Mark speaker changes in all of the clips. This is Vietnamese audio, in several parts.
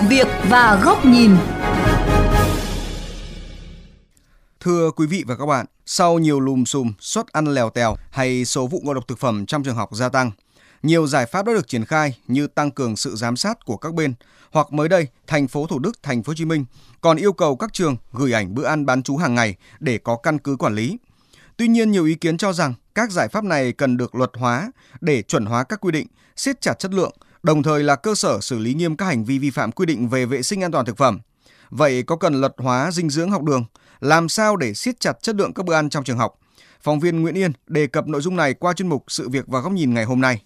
Speaker 1: sự việc và góc nhìn.
Speaker 2: Thưa quý vị và các bạn, sau nhiều lùm xùm, suất ăn lèo tèo hay số vụ ngộ độc thực phẩm trong trường học gia tăng, nhiều giải pháp đã được triển khai như tăng cường sự giám sát của các bên, hoặc mới đây, thành phố Thủ Đức, thành phố Hồ Chí Minh còn yêu cầu các trường gửi ảnh bữa ăn bán trú hàng ngày để có căn cứ quản lý. Tuy nhiên, nhiều ý kiến cho rằng các giải pháp này cần được luật hóa để chuẩn hóa các quy định, siết chặt chất lượng, đồng thời là cơ sở xử lý nghiêm các hành vi vi phạm quy định về vệ sinh an toàn thực phẩm. Vậy có cần luật hóa dinh dưỡng học đường? Làm sao để siết chặt chất lượng các bữa ăn trong trường học? Phóng viên Nguyễn Yên đề cập nội dung này qua chuyên mục Sự việc và góc nhìn ngày hôm nay.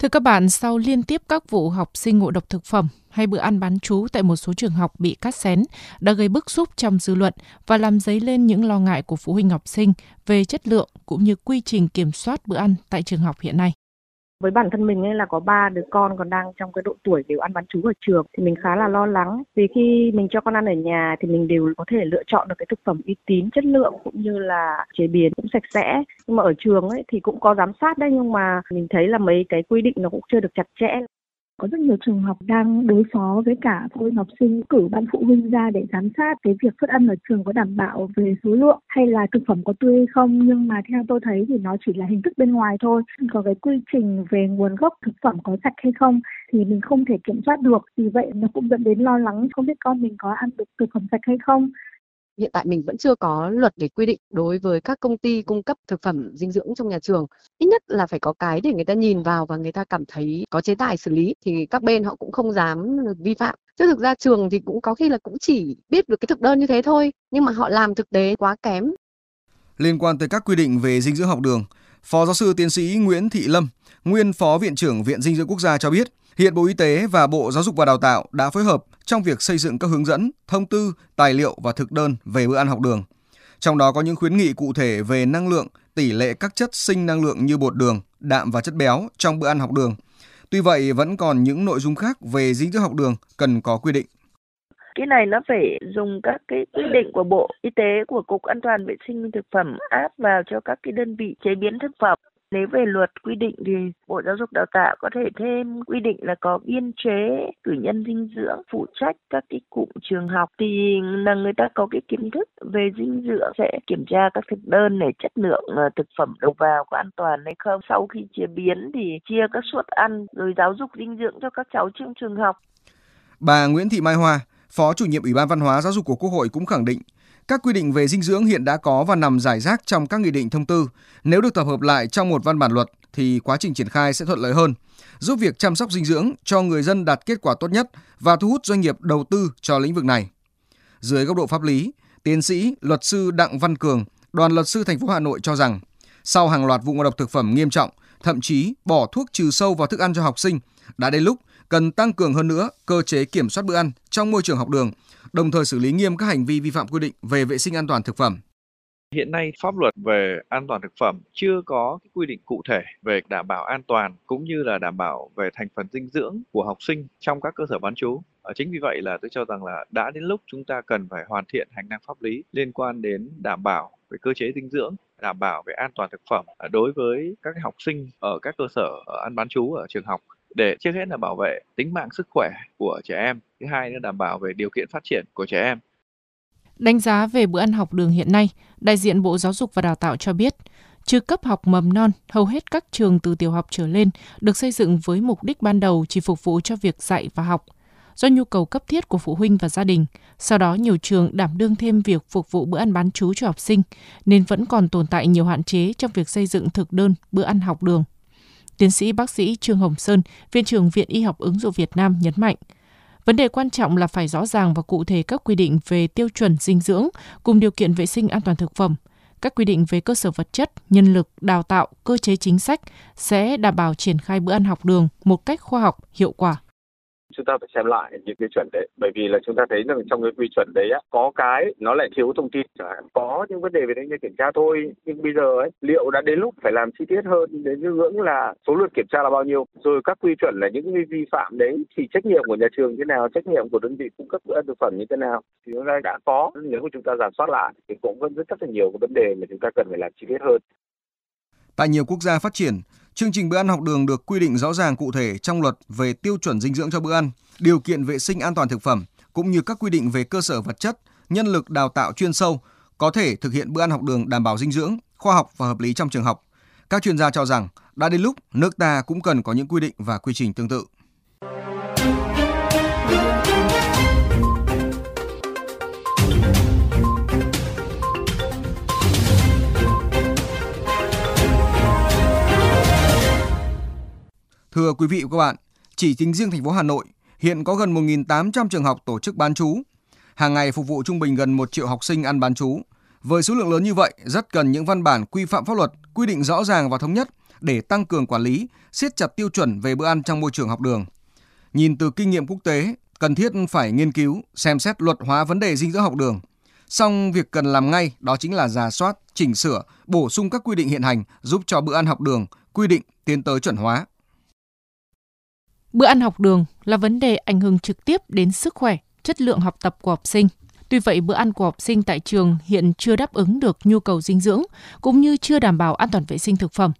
Speaker 3: Thưa các bạn, sau liên tiếp các vụ học sinh ngộ độc thực phẩm hay bữa ăn bán trú tại một số trường học bị cắt xén đã gây bức xúc trong dư luận và làm dấy lên những lo ngại của phụ huynh học sinh về chất lượng cũng như quy trình kiểm soát bữa ăn tại trường học hiện nay
Speaker 4: với bản thân mình ấy là có ba đứa con còn đang trong cái độ tuổi đều ăn bán chú ở trường thì mình khá là lo lắng. Vì khi mình cho con ăn ở nhà thì mình đều có thể lựa chọn được cái thực phẩm uy tín, chất lượng cũng như là chế biến cũng sạch sẽ. Nhưng mà ở trường ấy thì cũng có giám sát đấy, nhưng mà mình thấy là mấy cái quy định nó cũng chưa được chặt chẽ
Speaker 5: có rất nhiều trường học đang đối phó với cả phụ huynh học sinh cử ban phụ huynh ra để giám sát cái việc suất ăn ở trường có đảm bảo về số lượng hay là thực phẩm có tươi hay không. Nhưng mà theo tôi thấy thì nó chỉ là hình thức bên ngoài thôi. Có cái quy trình về nguồn gốc thực phẩm có sạch hay không thì mình không thể kiểm soát được. Vì vậy nó cũng dẫn đến lo lắng không biết con mình có ăn được thực phẩm sạch hay không
Speaker 6: hiện tại mình vẫn chưa có luật để quy định đối với các công ty cung cấp thực phẩm dinh dưỡng trong nhà trường. Ít nhất là phải có cái để người ta nhìn vào và người ta cảm thấy có chế tài xử lý thì các bên họ cũng không dám vi phạm. Chứ thực ra trường thì cũng có khi là cũng chỉ biết được cái thực đơn như thế thôi, nhưng mà họ làm thực tế quá kém.
Speaker 2: Liên quan tới các quy định về dinh dưỡng học đường, phó giáo sư tiến sĩ Nguyễn Thị Lâm, nguyên phó viện trưởng viện dinh dưỡng quốc gia cho biết Hiện Bộ Y tế và Bộ Giáo dục và Đào tạo đã phối hợp trong việc xây dựng các hướng dẫn, thông tư, tài liệu và thực đơn về bữa ăn học đường. Trong đó có những khuyến nghị cụ thể về năng lượng, tỷ lệ các chất sinh năng lượng như bột đường, đạm và chất béo trong bữa ăn học đường. Tuy vậy, vẫn còn những nội dung khác về dinh dưỡng học đường cần có quy định
Speaker 7: cái này nó phải dùng các cái quy định của bộ y tế của cục an toàn vệ sinh thực phẩm áp vào cho các cái đơn vị chế biến thực phẩm nếu về luật quy định thì Bộ Giáo dục Đào tạo có thể thêm quy định là có biên chế cử nhân dinh dưỡng phụ trách các cái cụm trường học thì là người ta có cái kiến thức về dinh dưỡng sẽ kiểm tra các thực đơn này chất lượng ờ, thực phẩm đầu vào có an toàn hay không. Sau khi chế biến thì chia các suất ăn rồi giáo dục dinh dưỡng cho các cháu trong trường học.
Speaker 2: Bà Nguyễn Thị Mai Hoa, Phó chủ nhiệm Ủy ban Văn hóa Giáo dục của Quốc hội cũng khẳng định các quy định về dinh dưỡng hiện đã có và nằm giải rác trong các nghị định thông tư. Nếu được tập hợp lại trong một văn bản luật thì quá trình triển khai sẽ thuận lợi hơn, giúp việc chăm sóc dinh dưỡng cho người dân đạt kết quả tốt nhất và thu hút doanh nghiệp đầu tư cho lĩnh vực này. Dưới góc độ pháp lý, tiến sĩ luật sư Đặng Văn Cường, đoàn luật sư thành phố Hà Nội cho rằng, sau hàng loạt vụ ngộ độc thực phẩm nghiêm trọng, thậm chí bỏ thuốc trừ sâu vào thức ăn cho học sinh, đã đến lúc cần tăng cường hơn nữa cơ chế kiểm soát bữa ăn trong môi trường học đường đồng thời xử lý nghiêm các hành vi vi phạm quy định về vệ sinh an toàn thực phẩm.
Speaker 8: Hiện nay pháp luật về an toàn thực phẩm chưa có cái quy định cụ thể về đảm bảo an toàn cũng như là đảm bảo về thành phần dinh dưỡng của học sinh trong các cơ sở bán trú. Ờ, chính vì vậy là tôi cho rằng là đã đến lúc chúng ta cần phải hoàn thiện hành lang pháp lý liên quan đến đảm bảo về cơ chế dinh dưỡng, đảm bảo về an toàn thực phẩm ờ, đối với các học sinh ở các cơ sở ờ, ăn bán trú ở trường học để trước hết là bảo vệ tính mạng sức khỏe của trẻ em thứ hai là đảm bảo về điều kiện phát triển của trẻ em
Speaker 3: Đánh giá về bữa ăn học đường hiện nay, đại diện Bộ Giáo dục và Đào tạo cho biết, trừ cấp học mầm non, hầu hết các trường từ tiểu học trở lên được xây dựng với mục đích ban đầu chỉ phục vụ cho việc dạy và học. Do nhu cầu cấp thiết của phụ huynh và gia đình, sau đó nhiều trường đảm đương thêm việc phục vụ bữa ăn bán trú cho học sinh, nên vẫn còn tồn tại nhiều hạn chế trong việc xây dựng thực đơn bữa ăn học đường. Tiến sĩ bác sĩ Trương Hồng Sơn, Viện trưởng Viện Y học ứng dụng Việt Nam nhấn mạnh, vấn đề quan trọng là phải rõ ràng và cụ thể các quy định về tiêu chuẩn dinh dưỡng cùng điều kiện vệ sinh an toàn thực phẩm, các quy định về cơ sở vật chất, nhân lực, đào tạo, cơ chế chính sách sẽ đảm bảo triển khai bữa ăn học đường một cách khoa học, hiệu quả
Speaker 1: chúng ta phải xem lại những cái chuẩn đấy. Bởi vì là chúng ta thấy rằng trong cái quy chuẩn đấy á, có cái nó lại thiếu thông tin chẳng hạn. Có những vấn đề về đánh giá kiểm tra thôi nhưng bây giờ ấy liệu đã đến lúc phải làm chi tiết hơn đến cái ngưỡng là số lượt kiểm tra là bao nhiêu? Rồi các quy chuẩn là những cái vi phạm đấy thì trách nhiệm của nhà trường thế nào trách nhiệm của đơn vị cung cấp bữa ăn thực phẩm như thế nào? Thì chúng ta đã có nếu mà chúng ta giả soát lại thì cũng vẫn rất rất là nhiều cái vấn đề mà chúng ta cần phải làm chi tiết hơn.
Speaker 2: Tại nhiều quốc gia phát triển, chương trình bữa ăn học đường được quy định rõ ràng cụ thể trong luật về tiêu chuẩn dinh dưỡng cho bữa ăn, điều kiện vệ sinh an toàn thực phẩm cũng như các quy định về cơ sở vật chất, nhân lực đào tạo chuyên sâu có thể thực hiện bữa ăn học đường đảm bảo dinh dưỡng, khoa học và hợp lý trong trường học. Các chuyên gia cho rằng đã đến lúc nước ta cũng cần có những quy định và quy trình tương tự. Thưa quý vị và các bạn, chỉ tính riêng thành phố Hà Nội hiện có gần 1.800 trường học tổ chức bán trú. Hàng ngày phục vụ trung bình gần 1 triệu học sinh ăn bán trú. Với số lượng lớn như vậy, rất cần những văn bản quy phạm pháp luật, quy định rõ ràng và thống nhất để tăng cường quản lý, siết chặt tiêu chuẩn về bữa ăn trong môi trường học đường. Nhìn từ kinh nghiệm quốc tế, cần thiết phải nghiên cứu, xem xét luật hóa vấn đề dinh dưỡng học đường. Song việc cần làm ngay đó chính là giả soát, chỉnh sửa, bổ sung các quy định hiện hành giúp cho bữa ăn học đường quy định tiến tới chuẩn hóa.
Speaker 3: Bữa ăn học đường là vấn đề ảnh hưởng trực tiếp đến sức khỏe, chất lượng học tập của học sinh. Tuy vậy, bữa ăn của học sinh tại trường hiện chưa đáp ứng được nhu cầu dinh dưỡng, cũng như chưa đảm bảo an toàn vệ sinh thực phẩm.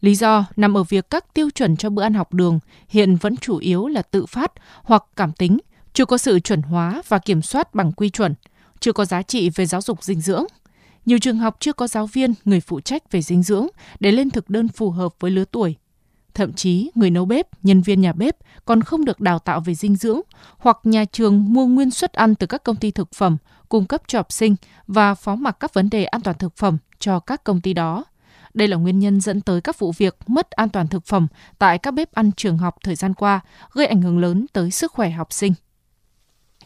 Speaker 3: Lý do nằm ở việc các tiêu chuẩn cho bữa ăn học đường hiện vẫn chủ yếu là tự phát hoặc cảm tính, chưa có sự chuẩn hóa và kiểm soát bằng quy chuẩn, chưa có giá trị về giáo dục dinh dưỡng. Nhiều trường học chưa có giáo viên, người phụ trách về dinh dưỡng để lên thực đơn phù hợp với lứa tuổi, Thậm chí, người nấu bếp, nhân viên nhà bếp còn không được đào tạo về dinh dưỡng, hoặc nhà trường mua nguyên suất ăn từ các công ty thực phẩm, cung cấp cho học sinh và phó mặc các vấn đề an toàn thực phẩm cho các công ty đó. Đây là nguyên nhân dẫn tới các vụ việc mất an toàn thực phẩm tại các bếp ăn trường học thời gian qua, gây ảnh hưởng lớn tới sức khỏe học sinh.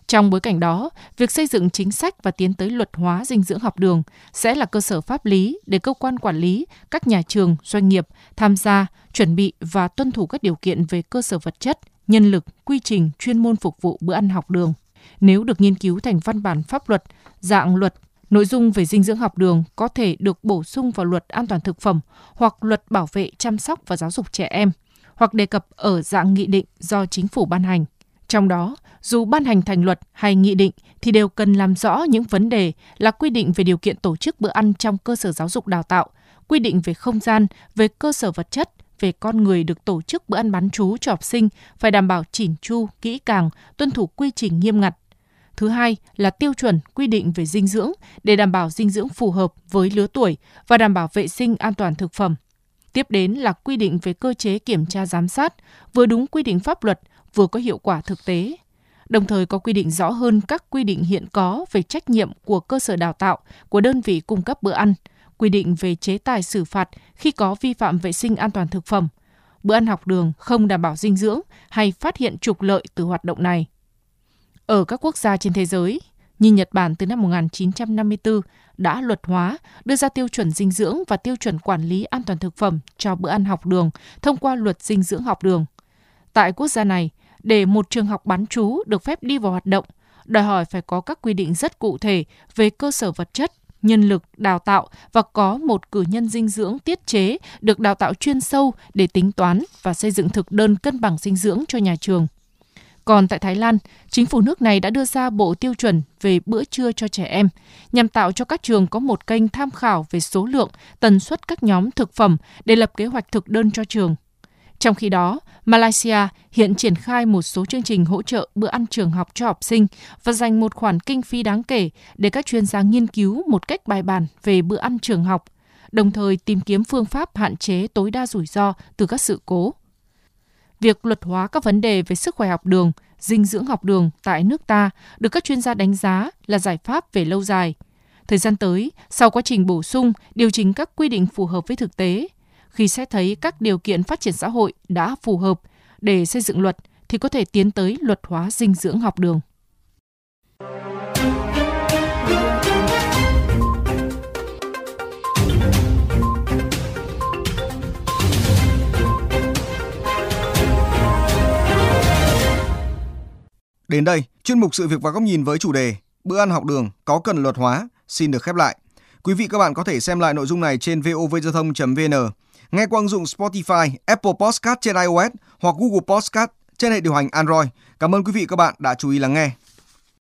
Speaker 3: Trong bối cảnh đó, việc xây dựng chính sách và tiến tới luật hóa dinh dưỡng học đường sẽ là cơ sở pháp lý để cơ quan quản lý, các nhà trường, doanh nghiệp tham gia, chuẩn bị và tuân thủ các điều kiện về cơ sở vật chất, nhân lực, quy trình chuyên môn phục vụ bữa ăn học đường. Nếu được nghiên cứu thành văn bản pháp luật, dạng luật, nội dung về dinh dưỡng học đường có thể được bổ sung vào luật an toàn thực phẩm hoặc luật bảo vệ chăm sóc và giáo dục trẻ em, hoặc đề cập ở dạng nghị định do chính phủ ban hành. Trong đó, dù ban hành thành luật hay nghị định thì đều cần làm rõ những vấn đề là quy định về điều kiện tổ chức bữa ăn trong cơ sở giáo dục đào tạo, quy định về không gian, về cơ sở vật chất, về con người được tổ chức bữa ăn bán trú cho học sinh phải đảm bảo chỉn chu, kỹ càng, tuân thủ quy trình nghiêm ngặt. Thứ hai là tiêu chuẩn quy định về dinh dưỡng để đảm bảo dinh dưỡng phù hợp với lứa tuổi và đảm bảo vệ sinh an toàn thực phẩm. Tiếp đến là quy định về cơ chế kiểm tra giám sát, vừa đúng quy định pháp luật, vừa có hiệu quả thực tế. Đồng thời có quy định rõ hơn các quy định hiện có về trách nhiệm của cơ sở đào tạo, của đơn vị cung cấp bữa ăn, quy định về chế tài xử phạt khi có vi phạm vệ sinh an toàn thực phẩm, bữa ăn học đường không đảm bảo dinh dưỡng hay phát hiện trục lợi từ hoạt động này. Ở các quốc gia trên thế giới, như Nhật Bản từ năm 1954 đã luật hóa, đưa ra tiêu chuẩn dinh dưỡng và tiêu chuẩn quản lý an toàn thực phẩm cho bữa ăn học đường thông qua luật dinh dưỡng học đường. Tại quốc gia này, để một trường học bán trú được phép đi vào hoạt động, đòi hỏi phải có các quy định rất cụ thể về cơ sở vật chất, nhân lực, đào tạo và có một cử nhân dinh dưỡng tiết chế được đào tạo chuyên sâu để tính toán và xây dựng thực đơn cân bằng dinh dưỡng cho nhà trường. Còn tại Thái Lan, chính phủ nước này đã đưa ra bộ tiêu chuẩn về bữa trưa cho trẻ em, nhằm tạo cho các trường có một kênh tham khảo về số lượng, tần suất các nhóm thực phẩm để lập kế hoạch thực đơn cho trường. Trong khi đó, Malaysia hiện triển khai một số chương trình hỗ trợ bữa ăn trường học cho học sinh và dành một khoản kinh phí đáng kể để các chuyên gia nghiên cứu một cách bài bản về bữa ăn trường học, đồng thời tìm kiếm phương pháp hạn chế tối đa rủi ro từ các sự cố. Việc luật hóa các vấn đề về sức khỏe học đường, dinh dưỡng học đường tại nước ta được các chuyên gia đánh giá là giải pháp về lâu dài. Thời gian tới, sau quá trình bổ sung, điều chỉnh các quy định phù hợp với thực tế, khi xét thấy các điều kiện phát triển xã hội đã phù hợp để xây dựng luật thì có thể tiến tới luật hóa dinh dưỡng học đường.
Speaker 2: Đến đây, chuyên mục sự việc và góc nhìn với chủ đề Bữa ăn học đường có cần luật hóa xin được khép lại. Quý vị các bạn có thể xem lại nội dung này trên vovgiao thông.vn, nghe qua ứng dụng Spotify, Apple Podcast trên iOS hoặc Google Podcast trên hệ điều hành Android. Cảm ơn quý vị các bạn đã chú ý lắng nghe.